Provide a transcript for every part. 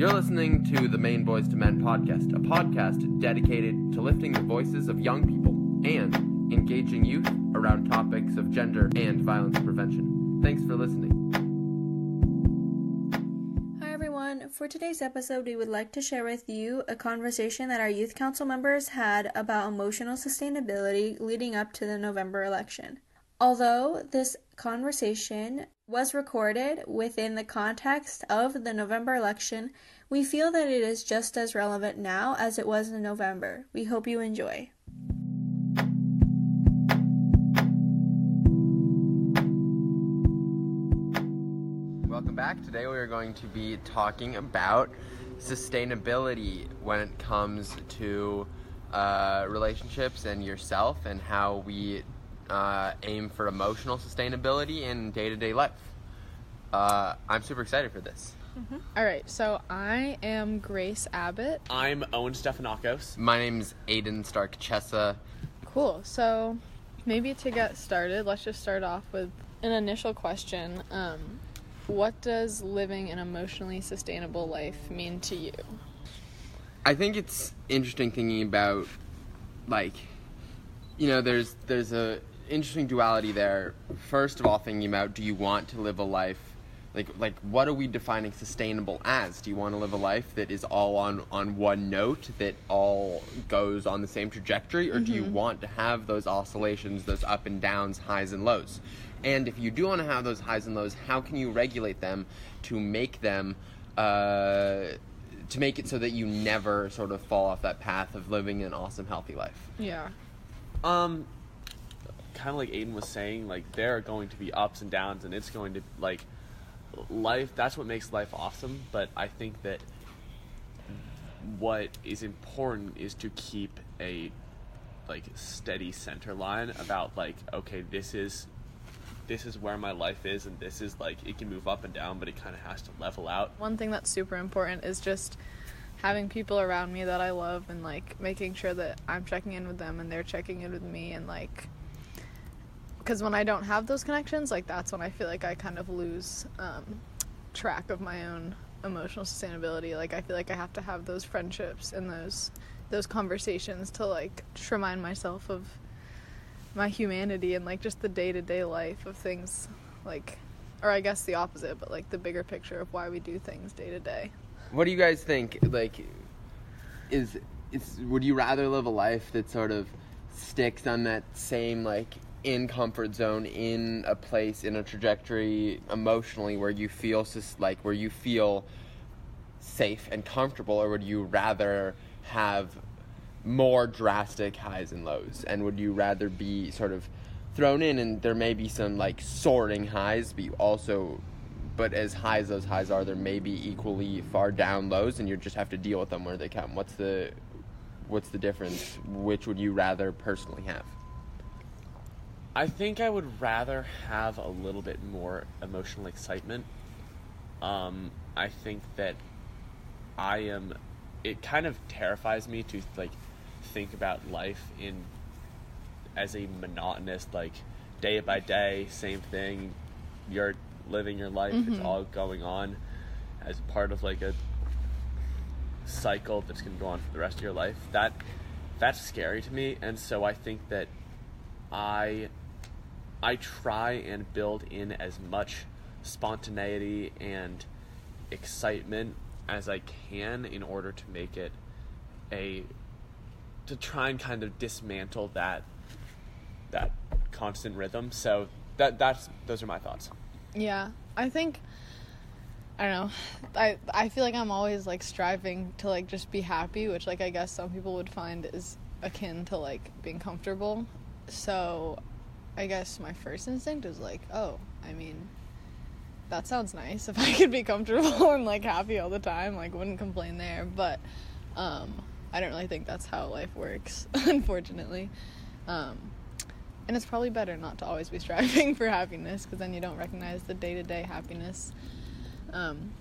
You're listening to the Maine Boys to Men podcast, a podcast dedicated to lifting the voices of young people and engaging youth around topics of gender and violence prevention. Thanks for listening. Hi everyone. For today's episode, we would like to share with you a conversation that our youth council members had about emotional sustainability leading up to the November election. Although this conversation was recorded within the context of the November election, we feel that it is just as relevant now as it was in November. We hope you enjoy. Welcome back. Today we are going to be talking about sustainability when it comes to uh, relationships and yourself and how we uh, aim for emotional sustainability in day to day life. Uh, I'm super excited for this. All right, so I am Grace Abbott. I'm Owen Stephanakos. My name's Aiden Stark Chessa. Cool. So maybe to get started, let's just start off with an initial question. Um, what does living an emotionally sustainable life mean to you? I think it's interesting thinking about like you know there's there's a interesting duality there. First of all thinking about do you want to live a life like like what are we defining sustainable as? Do you want to live a life that is all on on one note that all goes on the same trajectory or do you want to have those oscillations, those up and downs, highs and lows? And if you do want to have those highs and lows, how can you regulate them to make them uh, to make it so that you never sort of fall off that path of living an awesome, healthy life. Yeah. Um, kind of like Aiden was saying, like there are going to be ups and downs, and it's going to like life. That's what makes life awesome. But I think that what is important is to keep a like steady center line about like okay, this is this is where my life is, and this is like it can move up and down, but it kind of has to level out. One thing that's super important is just having people around me that I love and like making sure that I'm checking in with them and they're checking in with me and like because when I don't have those connections, like that's when I feel like I kind of lose um, track of my own emotional sustainability. Like I feel like I have to have those friendships and those those conversations to like just remind myself of my humanity and like just the day to day life of things like or I guess the opposite, but like the bigger picture of why we do things day to day. What do you guys think? Like, is is would you rather live a life that sort of sticks on that same like in comfort zone in a place in a trajectory emotionally where you feel sus- like where you feel safe and comfortable, or would you rather have more drastic highs and lows? And would you rather be sort of thrown in and there may be some like soaring highs, but you also but as high as those highs are, there may be equally far down lows and you just have to deal with them where they come. What's the what's the difference? Which would you rather personally have? I think I would rather have a little bit more emotional excitement. Um, I think that I am. It kind of terrifies me to like think about life in as a monotonous, like day by day, same thing. You're living your life. It's Mhm. all going on as part of like a cycle that's going to go on for the rest of your life. That that's scary to me, and so I think that I I try and build in as much spontaneity and excitement as I can in order to make it a to try and kind of dismantle that that constant rhythm. So that that's those are my thoughts. Yeah, I think I don't know. I I feel like I'm always like striving to like just be happy, which like I guess some people would find is akin to like being comfortable. So, I guess my first instinct is like, oh, I mean, that sounds nice. If I could be comfortable and like happy all the time, like wouldn't complain there. But um, I don't really think that's how life works, unfortunately. Um, and it's probably better not to always be striving for happiness because then you don't recognize the day to day happiness um,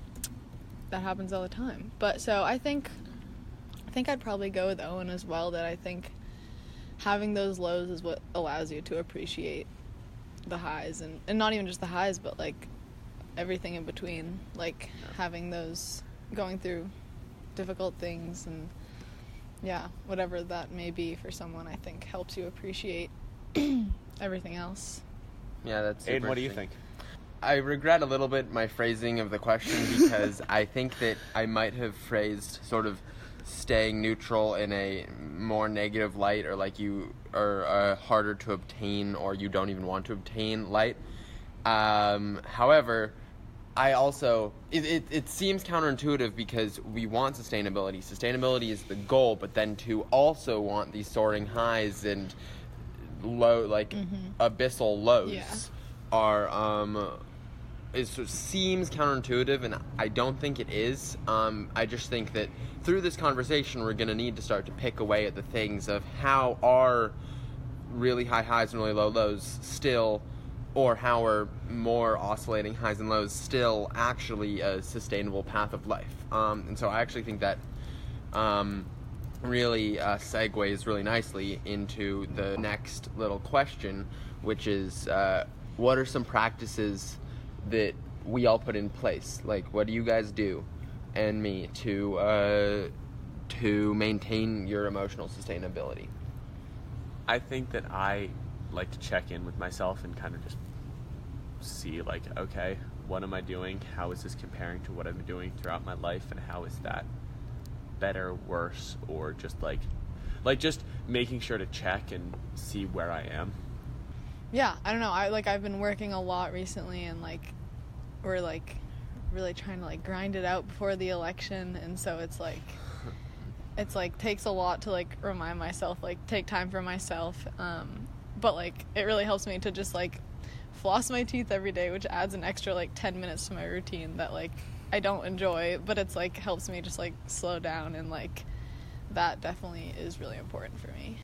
that happens all the time. But so I think I think I'd probably go with Owen as well. That I think having those lows is what allows you to appreciate the highs and, and not even just the highs, but like everything in between. Like having those going through difficult things and yeah, whatever that may be for someone, I think helps you appreciate everything else. Yeah, that's. Aiden, what do you think? I regret a little bit my phrasing of the question because I think that I might have phrased sort of staying neutral in a more negative light or like you are uh, harder to obtain or you don't even want to obtain light. Um, however, I also it, it, it seems counterintuitive because we want sustainability. Sustainability is the goal, but then to also want these soaring highs and low like abyssal lows Yeah. are um it sort of seems counterintuitive and I don't think it is. Um, I just think that through this conversation we're gonna need to start to pick away at the things of how are really high highs and really low lows still or how are more oscillating highs and lows still actually a sustainable path of life. Um, and so I actually think that um, really uh, segues really nicely into the next little question, which is uh, what are some practices that we all put in place? Like, what do you guys do, and me, to uh, to maintain your emotional sustainability? I think that I like to check in with myself and kind of just see, like, okay, what am I doing? How is this comparing to what I've been doing throughout my life, and how is that better, worse, or just like, like just making sure to check and see where I am. Yeah, I don't know. I like I've been working a lot recently and like we're like really trying to like grind it out before the election and so it's like it's like takes a lot to like remind myself like take time for myself um but like it really helps me to just like floss my teeth every day which adds an extra like 10 minutes to my routine that like I don't enjoy but it's like helps me just like slow down and like that definitely is really important for me.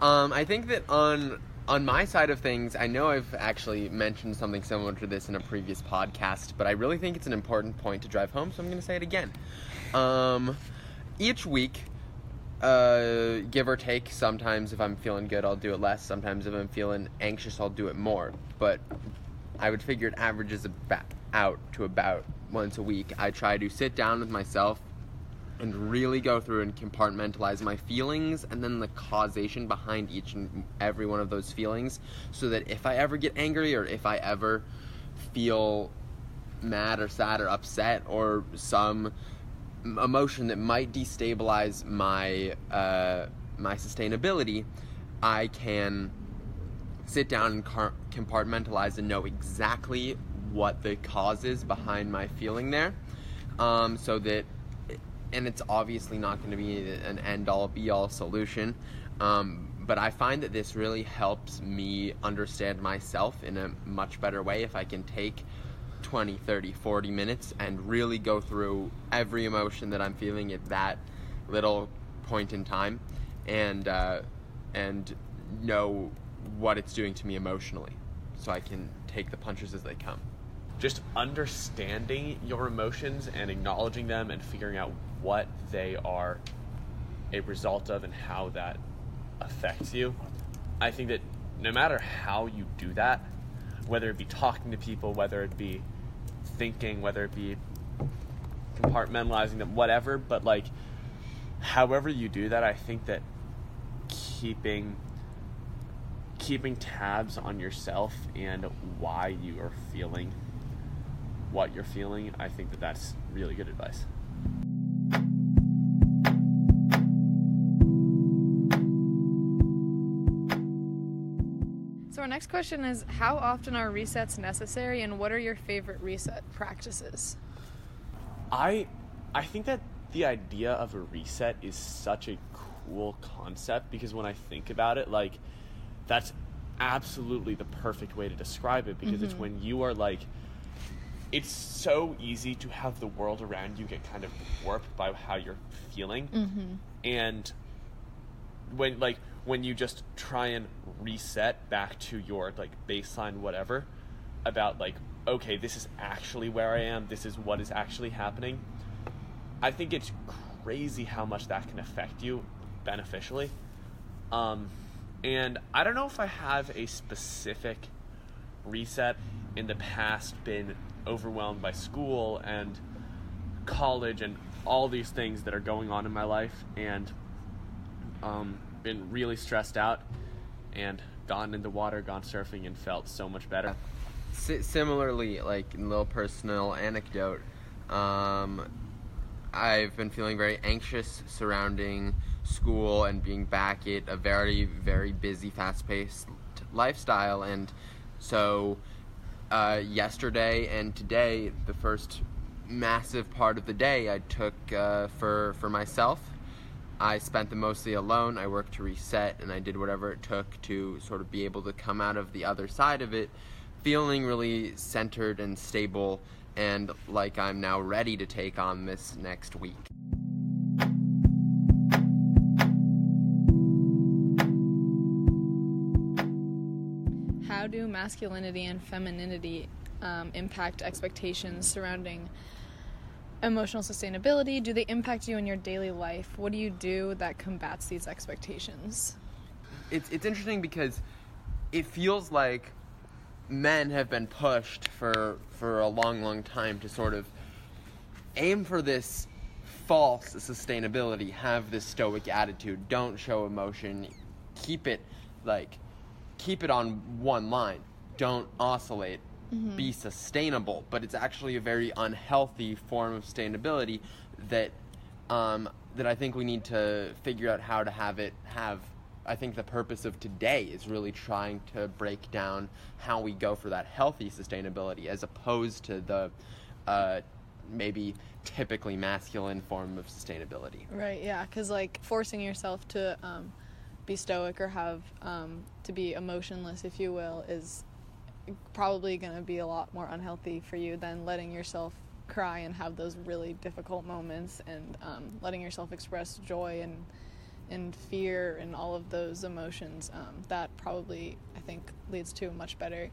Um, I think that on on my side of things, I know I've actually mentioned something similar to this in a previous podcast, but I really think it's an important point to drive home, so I'm going to say it again. Um, each week, uh, give or take, sometimes if I'm feeling good, I'll do it less. Sometimes if I'm feeling anxious, I'll do it more. But I would figure it averages about out to about once a week. I try to sit down with myself and really go through and compartmentalize my feelings and then the causation behind each and every one of those feelings so that if I ever get angry or if I ever feel mad or sad or upset or some emotion that might destabilize my uh, my sustainability, I can sit down and compartmentalize and know exactly what the cause is behind my feeling there, um, so that and it's obviously not going to be an end all be all solution. Um, but I find that this really helps me understand myself in a much better way if I can take 20, 30, 40 minutes and really go through every emotion that I'm feeling at that little point in time and uh, and know what it's doing to me emotionally so I can take the punches as they come. Just understanding your emotions and acknowledging them and figuring out what they are a result of and how that affects you. I think that no matter how you do that, whether it be talking to people, whether it be thinking, whether it be compartmentalizing them, whatever, but like however you do that, I think that keeping keeping tabs on yourself and why you are feeling what you're feeling, I think that that's really good advice. So our next question is how often are resets necessary and what are your favorite reset practices? I I think that the idea of a reset is such a cool concept because when I think about it, like that's absolutely the perfect way to describe it because it's mm-hmm. when you are like it's so easy to have the world around you get kind of warped by how you're feeling. And when like when you just try and reset back to your like baseline whatever about like okay this is actually where i am this is what is actually happening i think it's crazy how much that can affect you beneficially. Um and i don't know if i have a specific reset in the past been overwhelmed by school and college and all these things that are going on in my life and um, been really stressed out and gone in the water, gone surfing, and felt so much better. Si- similarly, like a little personal anecdote, um, I've been feeling very anxious surrounding school and being back at a very, very busy, fast paced lifestyle. And so, uh, yesterday and today, the first massive part of the day I took uh, for, for myself. I spent them mostly alone. I worked to reset and I did whatever it took to sort of be able to come out of the other side of it feeling really centered and stable and like I'm now ready to take on this next week. How do masculinity and femininity um, impact expectations surrounding emotional sustainability? Do they impact you in your daily life? What do you do that combats these expectations? It's it's interesting because it feels like men have been pushed for for a long long time to sort of aim for this false sustainability, have this stoic attitude, don't show emotion, keep it like keep it on one line, don't oscillate, be sustainable. But it's actually a very unhealthy form of sustainability that um, that I think we need to figure out how to have it have. I think the purpose of today is really trying to break down how we go for that healthy sustainability as opposed to the uh, maybe typically masculine form of sustainability. Right, yeah, because like forcing yourself to um, be stoic or have um, to be emotionless, if you will, is probably going to be a lot more unhealthy for you than letting yourself cry and have those really difficult moments and um, letting yourself express joy and and fear and all of those emotions. Um, that probably I think leads to a much better,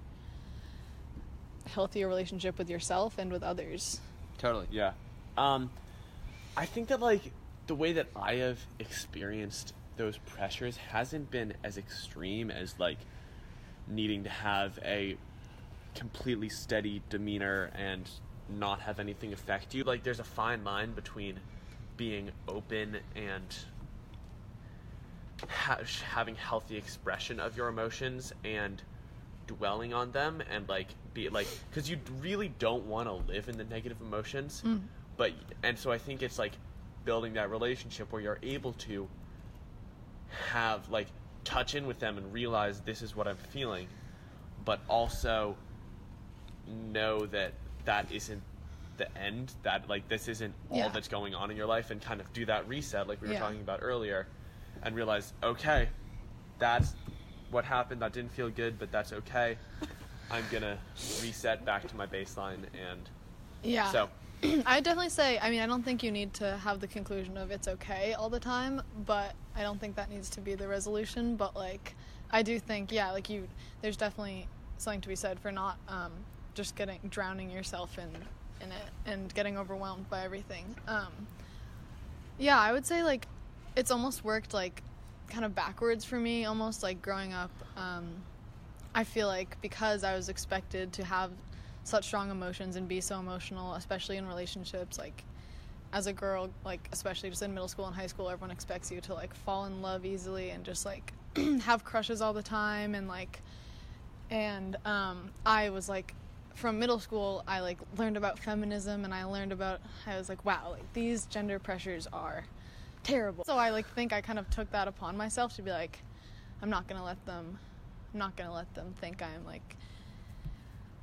healthier relationship with yourself and with others. Totally. Yeah. Um, I think that like the way that I have experienced those pressures hasn't been as extreme as like needing to have a completely steady demeanor and not have anything affect you. Like there's a fine line between being open and ha- having healthy expression of your emotions and dwelling on them and like be like because you really don't want to live in the negative emotions mm. but and so i think it's like building that relationship where you're able to have like touch in with them and realize this is what i'm feeling but also know that that isn't the end that like this isn't all Yeah. that's going on in your life and kind of do that reset like we were Yeah. talking about earlier and realize okay that's what happened that didn't feel good but that's okay i'm gonna reset back to my baseline and Yeah. so I definitely say, I mean, I don't think you need to have the conclusion of it's okay all the time, but I don't think that needs to be the resolution. But, like, I do think, yeah, like, you, there's definitely something to be said for not um, just getting, drowning yourself in, in it and getting overwhelmed by everything. Um, yeah, I would say, like, it's almost worked, like, kind of backwards for me, almost like growing up. Um, I feel like because I was expected to have such strong emotions and be so emotional, especially in relationships, like as a girl, like especially just in middle school and high school, everyone expects you to like fall in love easily and just like have crushes all the time and like and um I was like from middle school I like learned about feminism and I learned about I was like wow like these gender pressures are terrible. So I like think I kind of took that upon myself to be like I'm not to let them I'm not to let them think I'm like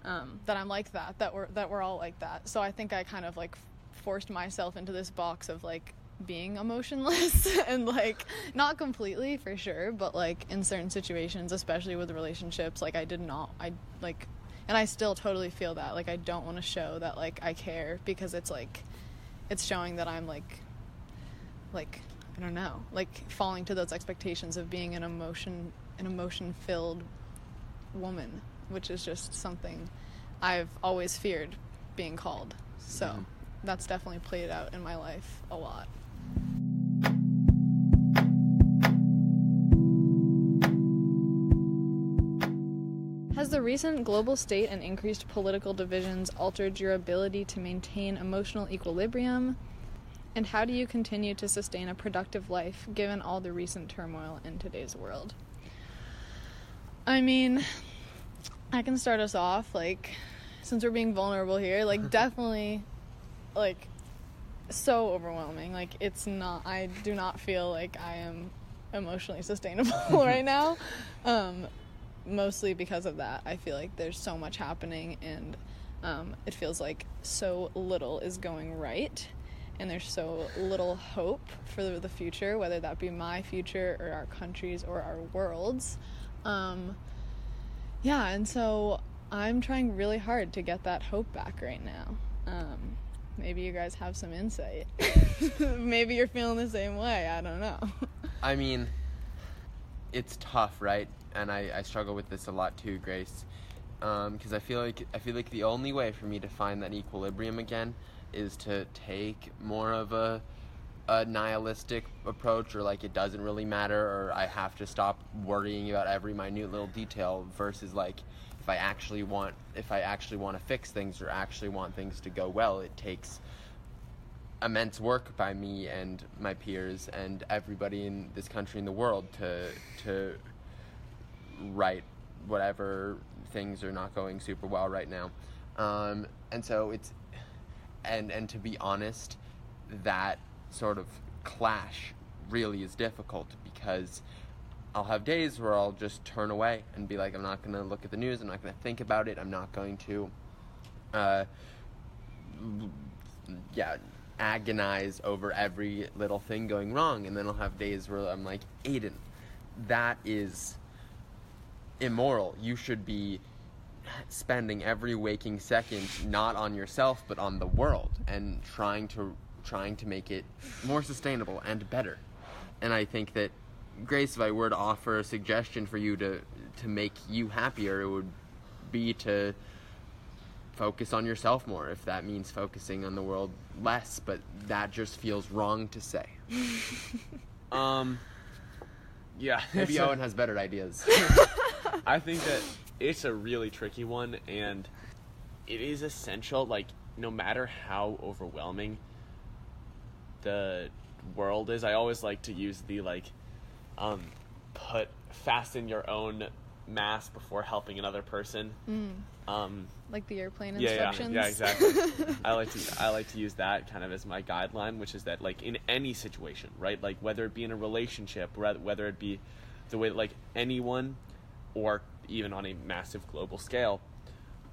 um, that I'm like that, that we're that we're all like that. So I think I kind of like forced myself into this box of like being emotionless and like not completely for sure, but like in certain situations, especially with relationships, like I did not I like and I still totally feel that like I don't want to show that like I care because it's like it's showing that I'm like like I don't know, like falling to those expectations of being an emotion an emotion filled woman, which is just something I've always feared being called. So mm-hmm. that's definitely played out in my life a lot. Has the recent global state and increased political divisions altered your ability to maintain emotional equilibrium? And how do you continue to sustain a productive life given all the recent turmoil in today's world? I mean, I can start us off like since we're being vulnerable here, like definitely like so overwhelming. Like it's not I do not feel like I am emotionally sustainable right now. Um mostly because of that. I feel like there's so much happening and um, it feels like so little is going right and there's so little hope for the future, whether that be my future or our countries or our worlds. Um, yeah, and so I'm trying really hard to get that hope back right now. Um, maybe you guys have some insight. maybe you're feeling the same way. I don't know. I mean, it's tough, right? And I, I struggle with this a lot too, Grace, because um, I feel like I feel like the only way for me to find that equilibrium again is to take more of a a nihilistic approach or like it doesn't really matter or I have to stop worrying about every minute little detail versus like if I actually want if I actually want to fix things or actually want things to go well it takes immense work by me and my peers and everybody in this country and the world to to right whatever things are not going super well right now. Um, and so it's and and to be honest, that sort of clash really is difficult because I'll have days where I'll just turn away and be like, I'm not going to look at the news. I'm not going to think about it. I'm not going to, uh, yeah, agonize over every little thing going wrong. And then I'll have days where I'm like, Aiden, that is immoral. You should be spending every waking second not on yourself but on the world and trying to trying to make it more sustainable and better. And I think that Grace, if I were to offer a suggestion for you to to make you happier, it would be to focus on yourself more if that means focusing on the world less, but that just feels wrong to say. um yeah, maybe Owen has better ideas. I think that it's a really tricky one, and it is essential. Like, no matter how overwhelming the world is, I always like to use the like, um, put fasten your own mask before helping another person. Mm. Um, like the airplane yeah, instructions. Yeah, yeah, exactly. I like to I like to use that kind of as my guideline, which is that like in any situation, right? Like whether it be in a relationship, whether it be the way that like anyone or even on a massive global scale,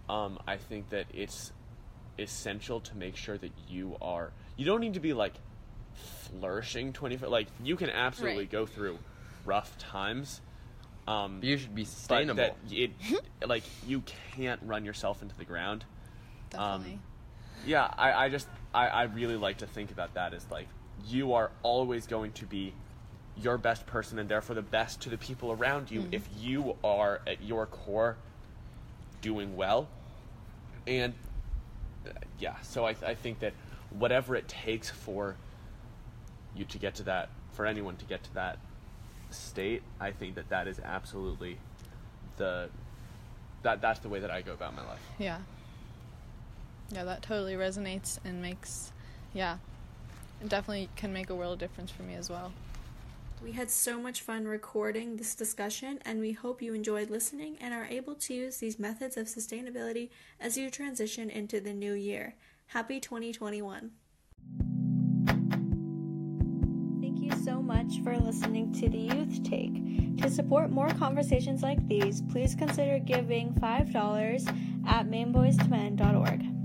um, I think that it's essential to make sure that you are. You don't need to be like flourishing 25 Like you can absolutely right. go through rough times. Um, you should be sustainable. But that it, like you can't run yourself into the ground. Definitely. Um, yeah, I, I just I, I really like to think about that as like you are always going to be your best person and therefore the best to the people around you mm-hmm. if you are at your core doing well and uh, yeah so I, I think that whatever it takes for you to get to that for anyone to get to that state i think that that is absolutely the that that's the way that i go about my life yeah yeah that totally resonates and makes yeah it definitely can make a world of difference for me as well we had so much fun recording this discussion, and we hope you enjoyed listening and are able to use these methods of sustainability as you transition into the new year. Happy 2021! Much for listening to the Youth Take. To support more conversations like these, please consider giving $5 at mainboysmen.org.